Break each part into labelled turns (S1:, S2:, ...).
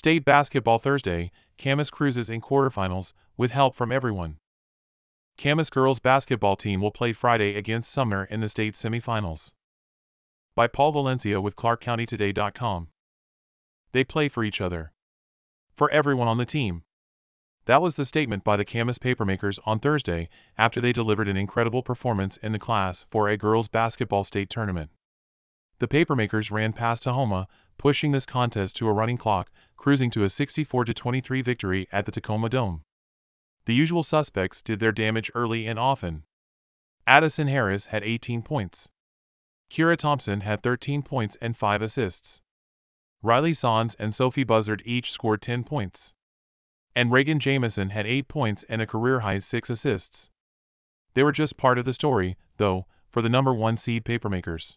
S1: State Basketball Thursday, Camas cruises in quarterfinals with help from everyone. Camas girls basketball team will play Friday against Sumner in the state semifinals. By Paul Valencia with ClarkCountyToday.com. They play for each other. For everyone on the team. That was the statement by the Camas papermakers on Thursday after they delivered an incredible performance in the Class 4A girls basketball state tournament. The papermakers ran past Tahoma, pushing this contest to a running clock, cruising to a 64 23 victory at the Tacoma Dome. The usual suspects did their damage early and often. Addison Harris had 18 points. Kira Thompson had 13 points and 5 assists. Riley Sons and Sophie Buzzard each scored 10 points. And Reagan Jamison had 8 points and a career high 6 assists. They were just part of the story, though, for the number 1 seed papermakers.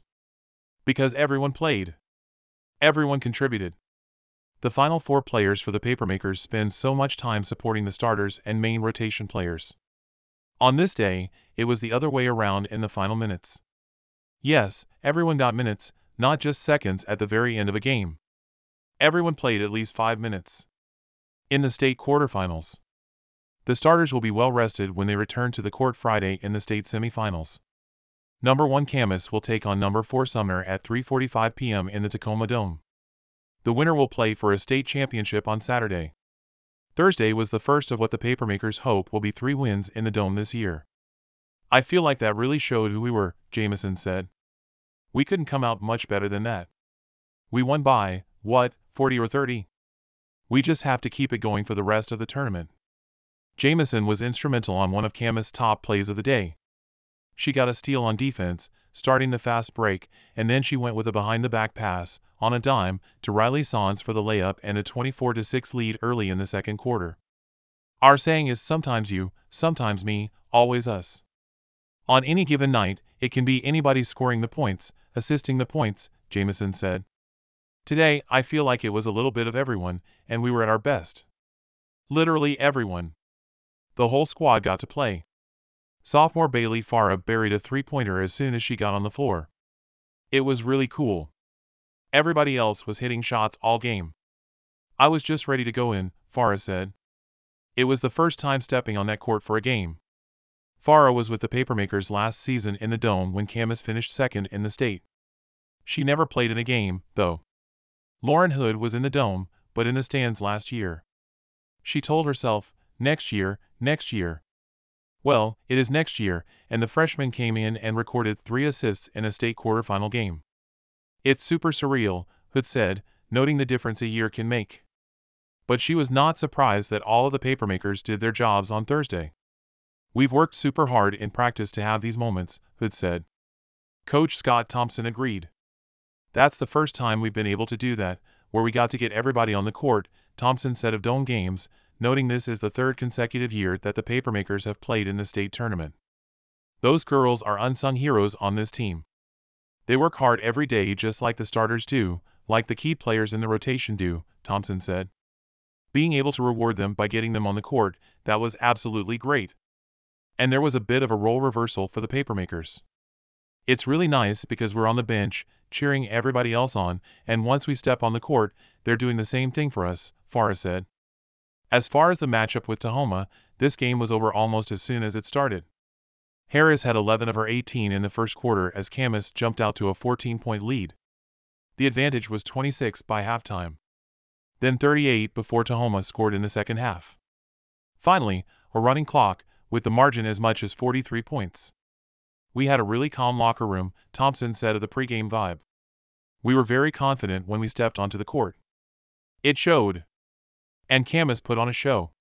S1: Because everyone played. Everyone contributed. The final four players for the papermakers spend so much time supporting the starters and main rotation players. On this day, it was the other way around in the final minutes. Yes, everyone got minutes, not just seconds at the very end of a game. Everyone played at least five minutes. In the state quarterfinals, the starters will be well rested when they return to the court Friday in the state semifinals. Number 1 Camas will take on number 4 Sumner at 3:45 p.m. in the Tacoma Dome. The winner will play for a state championship on Saturday. Thursday was the first of what the papermakers hope will be 3 wins in the Dome this year. I feel like that really showed who we were, Jamison said. We couldn't come out much better than that. We won by, what, 40 or 30? We just have to keep it going for the rest of the tournament. Jamison was instrumental on one of Camas' top plays of the day. She got a steal on defense, starting the fast break, and then she went with a behind the back pass, on a dime, to Riley Sons for the layup and a 24 6 lead early in the second quarter. Our saying is sometimes you, sometimes me, always us. On any given night, it can be anybody scoring the points, assisting the points, Jamison said. Today, I feel like it was a little bit of everyone, and we were at our best. Literally everyone. The whole squad got to play. Sophomore Bailey Farah buried a three pointer as soon as she got on the floor. It was really cool. Everybody else was hitting shots all game. I was just ready to go in, Farah said. It was the first time stepping on that court for a game. Farah was with the Papermakers last season in the Dome when Camas finished second in the state. She never played in a game, though. Lauren Hood was in the Dome, but in the stands last year. She told herself, next year, next year. Well, it is next year, and the freshman came in and recorded three assists in a state quarterfinal game. It's super surreal, Hood said, noting the difference a year can make. But she was not surprised that all of the papermakers did their jobs on Thursday. We've worked super hard in practice to have these moments, Hood said. Coach Scott Thompson agreed. That's the first time we've been able to do that, where we got to get everybody on the court, Thompson said of Dome Games, noting this is the third consecutive year that the papermakers have played in the state tournament. Those girls are unsung heroes on this team. They work hard every day just like the starters do, like the key players in the rotation do, Thompson said. Being able to reward them by getting them on the court, that was absolutely great. And there was a bit of a role reversal for the papermakers. It's really nice because we're on the bench, cheering everybody else on, and once we step on the court, they're doing the same thing for us, Farah said. As far as the matchup with Tahoma, this game was over almost as soon as it started. Harris had 11 of her 18 in the first quarter as Camas jumped out to a 14 point lead. The advantage was 26 by halftime. Then 38 before Tahoma scored in the second half. Finally, a running clock, with the margin as much as 43 points. We had a really calm locker room, Thompson said of the pregame vibe. We were very confident when we stepped onto the court. It showed. And Camas put on a show.